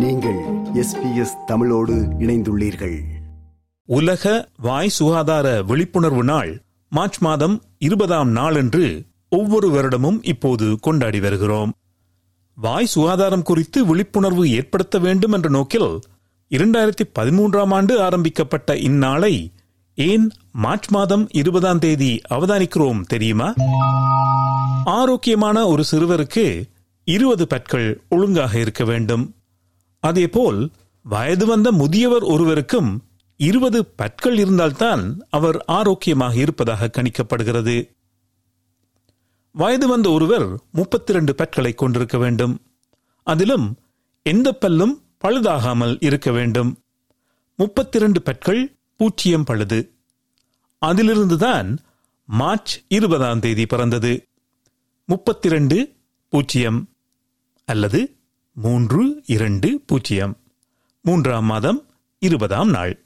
நீங்கள் எஸ்பிஎஸ் தமிழோடு இணைந்துள்ளீர்கள். உலக வாய் சுகாதார விழிப்புணர்வு நாள் மார்ச் மாதம் இருபதாம் நாளன்று ஒவ்வொரு வருடமும் இப்போது கொண்டாடி வருகிறோம். வாய் சுகாதாரம் குறித்து விழிப்புணர்வு ஏற்படுத்த வேண்டும் என்ற நோக்கில் இரண்டாயிரத்தி பதிமூன்றாம் ஆண்டு ஆரம்பிக்கப்பட்ட இந்நாளை ஏன் மார்ச் மாதம் இருபதாம் தேதி அவதானிக்கிறோம் தெரியுமா? ஆரோக்கியமான ஒரு சிறுவருக்கு இருபது பற்கள் ஒழுங்காக இருக்க வேண்டும். அதேபோல் வயது வந்த முதியவர் ஒருவருக்கும் இருபது பற்கள் இருந்தால்தான் அவர் ஆரோக்கியமாக இருப்பதாக கணிக்கப்படுகிறது. வயது வந்த ஒருவர் முப்பத்தி இரண்டு பற்களை கொண்டிருக்க வேண்டும். அதிலும் எந்த பல்லும் பழுதாகாமல் இருக்க வேண்டும். முப்பத்தி இரண்டு பற்கள் பூச்சியம் பழுது. அதிலிருந்துதான் மார்ச் இருபதாம் தேதி பிறந்தது. முப்பத்தி இரண்டு பூஜ்ஜியம் அல்லது மூன்று இரண்டு பூஜ்ஜியம். மூன்றாம் மாதம் இருபதாம் நாள்.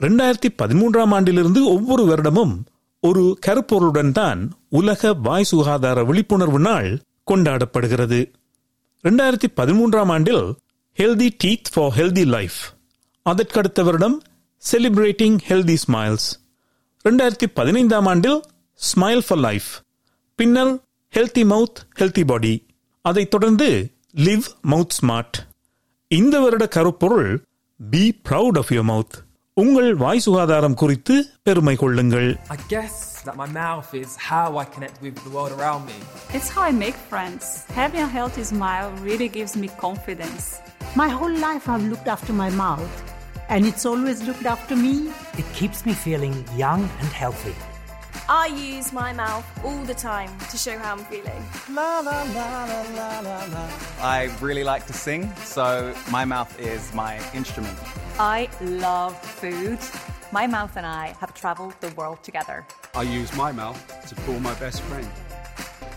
ரெண்டாயிரத்தி பதிமூன்றாம் ஆண்டிலிருந்து ஒவ்வொரு வருடமும் ஒரு கருப்பொருளுடன் தான் உலக வாய் சுகாதார விழிப்புணர்வு நாள் கொண்டாடப்படுகிறது. ரெண்டாயிரத்தி பதிமூன்றாம் ஆண்டில் healthy teeth for healthy life அதற்கடுத்த வருடம் செலிப்ரேட்டிங் ஹெல்தி ஸ்மைல்ஸ் ரெண்டாயிரத்தி பதினைந்தாம் ஆண்டில் ஸ்மைல் ஃபார் லைஃப் பின்னல் ஹெல்தி மவுத் ஹெல்தி பாடி அதைத் தொடர்ந்து லிவ் மவுத் ஸ்மார்ட் இந்த வருட கருப்பொருள் be proud of your mouth உங்கள் வாய் சுகாதாரம் குறித்து பெருமை கொள்ளுங்கள் I guess that my mouth is how I connect with the world around me. It's how I make friends. Having a healthy smile really gives me confidence. My whole life I've looked after my mouth, and it's always looked after me. It keeps me feeling young and healthy. I use my mouth all the time to show how I'm feeling. I really like to sing, so my mouth is my instrument. I love food. My mouth and I have traveled the world together. I use my mouth to call my best friend.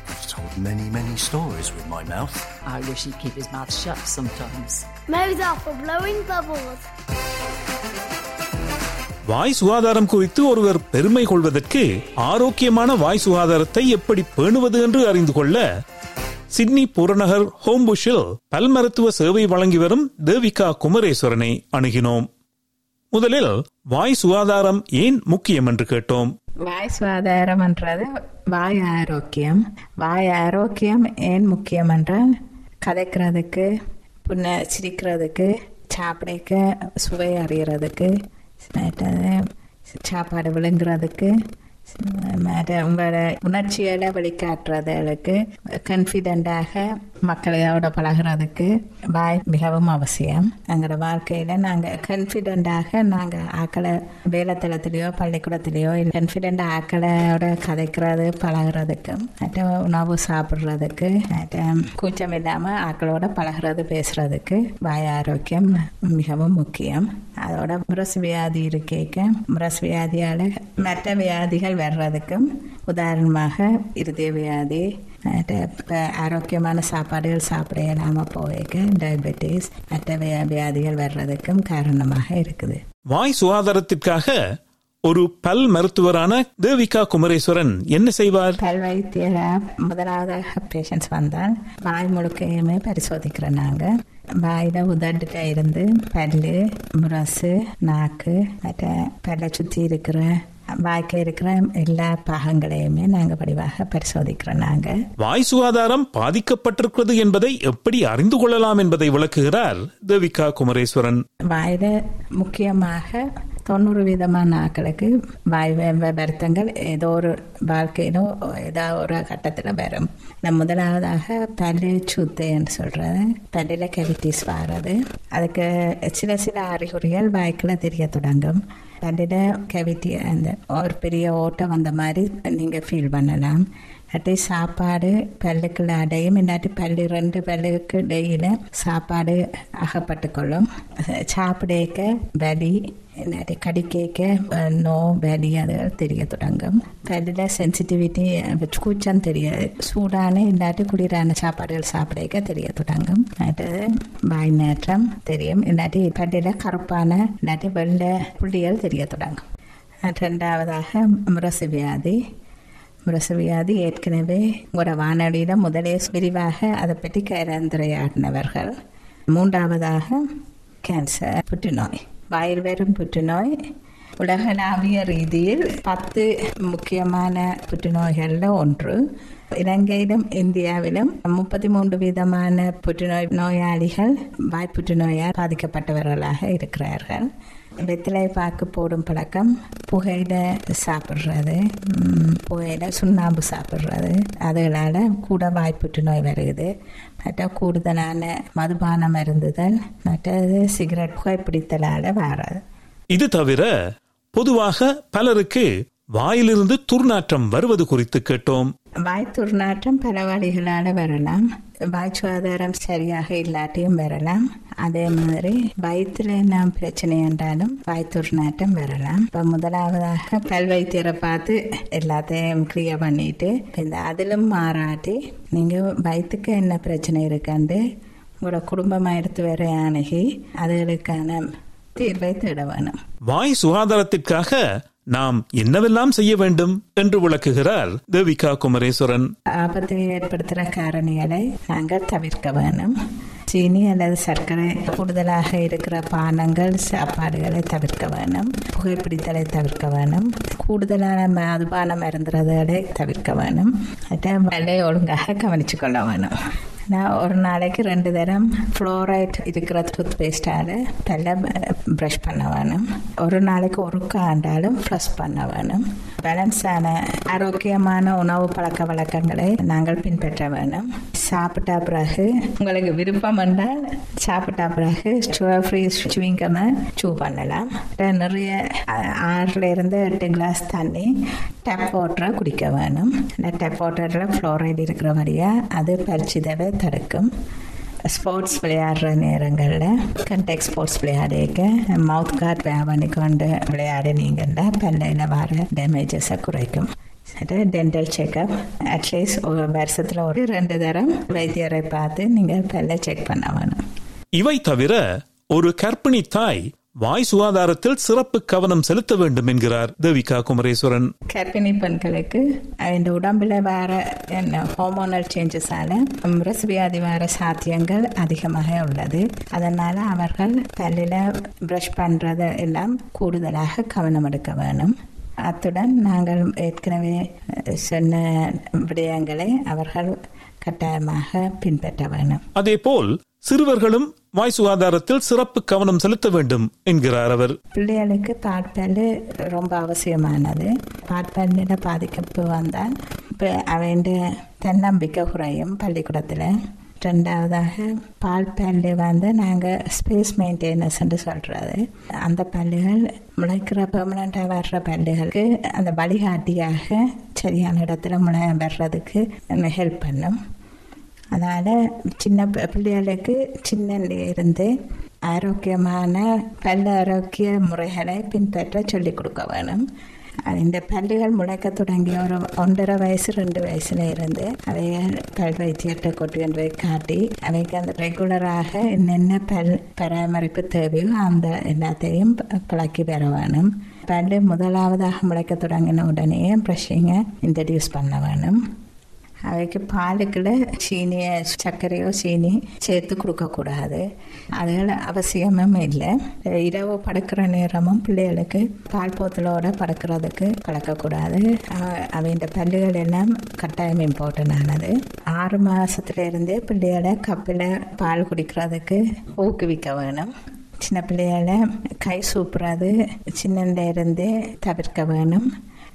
I've told many, many stories with my mouth. I wish he'd keep his mouth shut sometimes. Mouth for blowing bubbles. வாய் சுகாதாரம் குறித்து ஒருவர் பெருமை கொள்வதற்கு ஆரோக்கியமான வாய் சுகாதாரத்தை எப்படி பேணுவது என்று அறிந்து கொள்ள சிட்னி புறநகர் ஹோம்புஷில் பல் மருத்துவ சேவை வழங்கி வரும் தேவிகா குமரேஸ்வரனை அணுகினோம். முதலில் வாய் சுகாதாரம் ஏன் முக்கியம் என்று கேட்டோம். வாய் சுகாதாரம்ன்றது வாய் ஆரோக்கியம். வாய் ஆரோக்கியம் ஏன் முக்கியம் என்றால் கதைக்கிறதுக்கு புண்ண சிரிக்கிறதுக்கு சாப்பிடக்க சுவை அறியறதுக்கு சாப்பாடு விழுங்குறதுக்கு உங்களோட உணர்ச்சிகளை வெளிக்காட்டுறதுக்கு கன்ஃபிடெண்ட்டாக மக்களோட பழகிறதுக்கு வாய் மிகவும் அவசியம். எங்களோட வாழ்க்கையில் நாங்கள் கன்ஃபிடெண்ட்டாக நாங்கள் ஆக்களை வேலைத்தளத்திலையோ பள்ளிக்கூடத்திலையோ கன்ஃபிடென்ட் ஆக்களோட கதைக்கிறது பழகிறதுக்கு மற்ற உணவு சாப்பிட்றதுக்கு மற்ற கூச்சம் இல்லாமல் ஆக்களோட பழகிறது பேசுறதுக்கு வாய் ஆரோக்கியம் மிகவும் முக்கியம். அதோட முரசு வியாதி இருக்கேக்க முரசு வியாதியால் மற்ற வியாதிகள் வர்றதுக்கும் உதாரணமாக இருதய வியாதி இப்போ ஆரோக்கியமான சாப்பாடுகள் சாப்பிட இல்லாமல் போய்க்க டயபெட்டிஸ் மற்ற வியாதிகள் வர்றதுக்கும் காரணமாக இருக்குது வாய் சுகாதாரத்திற்காக ஒரு பல் மருத்துவரான தேவிகா குமரேஸ்வரன் என்ன செய்வார்? பல் வைத்தியர முதலாவதாக பேஷண்ட்ஸ் வந்தால் வாய் முழுக்கையுமே பரிசோதிக்கிறோம் நாங்கள் வாயில உதட்டுல இருந்து பல்லு முரசு நாக்கு மற்ற பல்லை சுற்றி இருக்கிற வாய்க்க இருக்கிற எல்லா பாகங்களையுமே நாங்க படிவாக பரிசோதிக்கிறோம் நாங்க. வாய் சுகாதாரம் பாதிக்கப்பட்டிருக்கிறது என்பதை எப்படி அறிந்து கொள்ளலாம் என்பதை விளக்குகிறார் தேவிகா குமரேஸ்வரன். வாயில முக்கியமாக தொண்ணூறு விதமான ஆக்களுக்கு வாய் வருத்தங்கள். ஏதோ ஒரு வாழ்க்கையிலோ ஏதோ ஒரு கட்டத்தில் வரும். நம்ம முதலாவதாக பல்லு சுத்தைன்னு சொல்கிறது பல்லில் கெவிட்டிஸ் வர்றது அதுக்கு சில சில அறிகுறிகள் வாய்க்கில் தெரிய தொடங்கும். பல்லில் கெவிட்டி அந்த ஒரு பெரிய ஓட்டம் வந்த மாதிரி நீங்கள் ஃபீல் பண்ணலாம். இல்லாட்டி சாப்பாடு பல்லுக்குள்ள அடையும். இல்லாட்டி பல்லு ரெண்டு பல்லுக்கு இடையில சாப்பாடு அகப்பட்டு கொள்ளும் சாப்பிடக்க வலி இல்லாட்டி கடிக்க நோ வலி அது தெரிய தொடங்கும். பல்லில் சென்சிட்டிவிட்டி கூச்சம் தெரிய சூடான இல்லாட்டி குளிரான சாப்பாடுகள் சாப்பிடக்க தெரிய தொடங்கும். அடுத்தது வாய் நேற்றம் தெரியும். இல்லாட்டி பல்லில் கருப்பான இல்லாட்டி வெள்ளை புள்ளிகள் தெரிய தொடங்கும். ரெண்டாவதாக முரசு வியாதி. முரசு வியாதி ஏற்கனவே ஒரு வானொலியில் முதலே விரிவாக அதை பற்றி கலந்துரையாடினவர்கள். மூன்றாவதாக கேன்சர் புற்றுநோய். வாயில் வெறும் புற்றுநோய். உலகளாவிய ரீதியில் பத்து முக்கியமான புற்றுநோய்களில் ஒன்று. இலங்கையிலும் இந்தியாவிலும் முப்பத்தி மூன்று விதமான புற்றுநோய் நோயாளிகள் வாய் புற்றுநோயால் பாதிக்கப்பட்டவர்களாக இருக்கிறார்கள். வெத்திலை பாக்கு போடும் பழக்கம். புகையில் சாப்பிட்றது. புகையில் சுண்ணாம்பு சாப்பிட்றது. அதுகளால் கூட வாய்ப்புற்று நோய் வருகுது. மற்ற கூடுதலான மதுபான மருந்துதல் மற்றது சிகரெட் புகைப்பிடித்தலால் வராது. இது தவிர பொதுவாக பலருக்கு வாயிலிருந்து துர்நாற்றம் வருவது குறித்து கேட்டோம். வாய் துர்நாற்றம் பல வழிகளால் வரலாம். வாய் சுகாதாரம் சரியாக இல்லாட்டியும் வரலாம். அதே மாதிரி வயிற்றுல என்ன பிரச்சனை என்றாலும் வாய் துர்நாற்றம் வரலாம். இப்போ முதலாவதாக பல் வைத்தியரை பார்த்து எல்லாத்தையும் கிளியர் பண்ணிட்டு இந்த அதிலும் மாறாட்டி நீங்கள் வயிற்றுக்கு என்ன பிரச்சனை இருக்காண்டு உங்களோட குடும்பமாக எடுத்து வர அணுகி அதுகளுக்கான தீர்வை தேட வேணும். வாய் சுகாதாரத்திற்காக நாம் என்னவெல்லாம் செய்ய வேண்டும் என்று விளக்குகிறார் தேவிகா குமரேஸ்வரன். ஆபத்தை ஏற்படுத்துகிற காரணிகளை நாங்கள் தவிர்க்க வேண்டும் சீனி அல்லது சர்க்கரை கூடுதலாக இருக்கிற பானங்கள் சாப்பாடுகளை தவிர்க்க வேணும். புகைப்பிடித்தலை தவிர்க்க வேணும். கூடுதலான மதுபானம் மருந்துறதை தவிர்க்க வேணும். வெள்ளை ஒழுங்காக கவனிச்சு கொள்ள வேணும். நான் ஒரு நாளைக்கு ரெண்டு தரம் ஃப்ளோரைட் இருக்கிற டூத் பேஸ்டால் பல்ல ப்ரஷ் பண்ண வேணும் ஒரு நாளைக்கு ஒரு காண்டாலும் ஃப்ளஷ் பண்ண வேணும் பேலன்ஸான ஆரோக்கியமான உணவு பழக்க வழக்கங்களை நாங்கள் பின்பற்ற வேணும் சாப்பிட்ட பிறகு உங்களுக்கு விருப்பம் என்றால் சாப்பிட்ட பிறகு சுகர் ஃப்ரீ சுவிங்கமை சூ பண்ணலாம். நிறைய ஆறுல இருந்து எட்டு கிளாஸ் தண்ணி டேப் வாட்டரை குடிக்க வேணும். டேப் வாட்டரில் ஃப்ளோரைடு இருக்கிற வழியாக அது பறிச்சிதவை தடுக்கும். ஸ்போர்ட்ஸ் விளையாடுற நேரங்களில் கண்டெக்ட் ஸ்போர்ட்ஸ் விளையாடிக்க மவுத் கார்ட் பண்ணி கொண்டு விளையாடினீங்கன்னா பல்லையில் வர டேமேஜஸை குறைக்கும். டென்டல் செக்அப் அட்லீஸ்ட் ஒரு வருஷத்தில் ஒரு ரெண்டு தரம் வைத்தியரை பார்த்து நீங்கள் பல்லை செக் பண்ண வேணும். இவை தவிர ஒரு கர்ப்பிணி தாய் வாய் சுகாதாரத்தில் சிறப்பு கவனம் செலுத்த வேண்டும் என்கிறார் தேவிகா குமரேஸ்வரன். கர்ப்பிணி பெண்களுக்கு இந்த உடம்புல வர என்ன ஹார்மோனல் சேஞ்சஸால வியாதி வர சாத்தியங்கள் அதிகமாக உள்ளது. அதனால அவர்கள் பல்லில் ப்ரஷ் பண்றத எல்லாம் கூடுதலாக கவனம் எடுக்க வேணும். அத்துடன் நாங்கள் ஏற்கனவே சொன்ன விடயங்களை அவர்கள் கட்டாயமாக பின்பற்ற வேணும். அதேபோல் சிறுவர்களும் வாய் சுகாதாரத்தில் சிறப்பு கவனம் செலுத்த வேண்டும் என்கிறார் அவர். பிள்ளைகளுக்கு பாட்பல் ரொம்ப அவசியமானது. பாட்பல்ல பாதிக்கப்பு வந்தால் இப்போ அவன் தன்னம்பிக்கை குறையும் பள்ளிக்கூடத்தில். ரெண்டாவதாக பால் பல்லு வந்து நாங்கள் ஸ்பேஸ் மெயின்டெனன்ஸ்ன்னு சொல்கிறது அந்த பல்லுகள் முளைக்கிற பெர்மனண்ட்டாக வர்ற பல்லுகளுக்கு அந்த வழிகாட்டியாக சரியான இடத்துல முளை வர்றதுக்கு ஹெல்ப் பண்ணும். அதனால் சின்ன பிள்ளைகளுக்கு சின்ன இருந்து ஆரோக்கியமான பல் ஆரோக்கிய முறைகளை பின்பற்ற சொல்லிக் கொடுக்க வேணும். இந்த பல்லுகள் முளைக்க தொடங்கிய ஒரு ஒன்றரை வயசு ரெண்டு வயசுல இருந்து அவைகள் பல் வைத்தியத்தை கொண்டு கொண்டு போய் காட்டி அவைக்கு அந்த ரெகுலராக என்னென்ன பல் பராமரிப்பு தேவையோ அந்த எல்லாத்தையும் பழக்கி பெற வேணும். பல் முதலாவதாக முளைக்க தொடங்கின உடனே ப்ரஷிங்கை இன்ட்ரடியூஸ் பண்ண வேணும். அவைக்கு பாலுக்குள்ள சீனியை சர்க்கரையோ சீனி சேர்த்து கொடுக்கக்கூடாது அதுகள் அவசியமும் இல்லை இரவு படுக்கிற நேரமும் பிள்ளைகளுக்கு பால் போத்தலோட படுக்கிறதுக்கு கலக்கக்கூடாது அவங்க பல்லுகள் எல்லாம் கட்டாயம் இம்பார்ட்டன் ஆனது ஆறு மாதத்துல இருந்தே பிள்ளைகளை கப்பில் பால் குடிக்கிறதுக்கு ஊக்குவிக்க வேணும் சின்ன பிள்ளைகளை கை சூப்புறது சின்னல தவிர்க்க வேணும்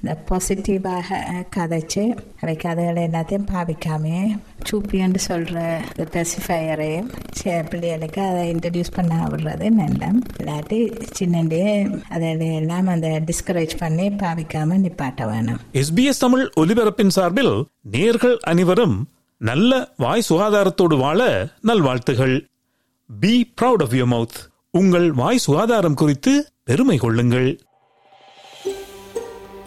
இந்த பாசிட்டிவாக கதைச்சு அவை கதைகளை எல்லாத்தையும் பாவிக்காமே சூப்பின்னு சொல்கிற பெசிஃபையரையும் பிள்ளைகளுக்கு அதை இன்ட்ரடியூஸ் பண்ண விடுறது நல்ல. இல்லாட்டி சின்னண்டே அதை எல்லாம் அந்த டிஸ்கரேஜ் பண்ணி பாவிக்காம நிப்பாட்ட வேணும். எஸ்பிஎஸ் தமிழ் ஒலிபரப்பின் சார்பில் நேர்கள் அனைவரும் நல்ல வாய் சுகாதாரத்தோடு வாழ நல்வாழ்த்துகள். Be proud of your mouth உங்கள் வாய் சுகாதாரம் குறித்து பெருமை கொள்ளுங்கள்.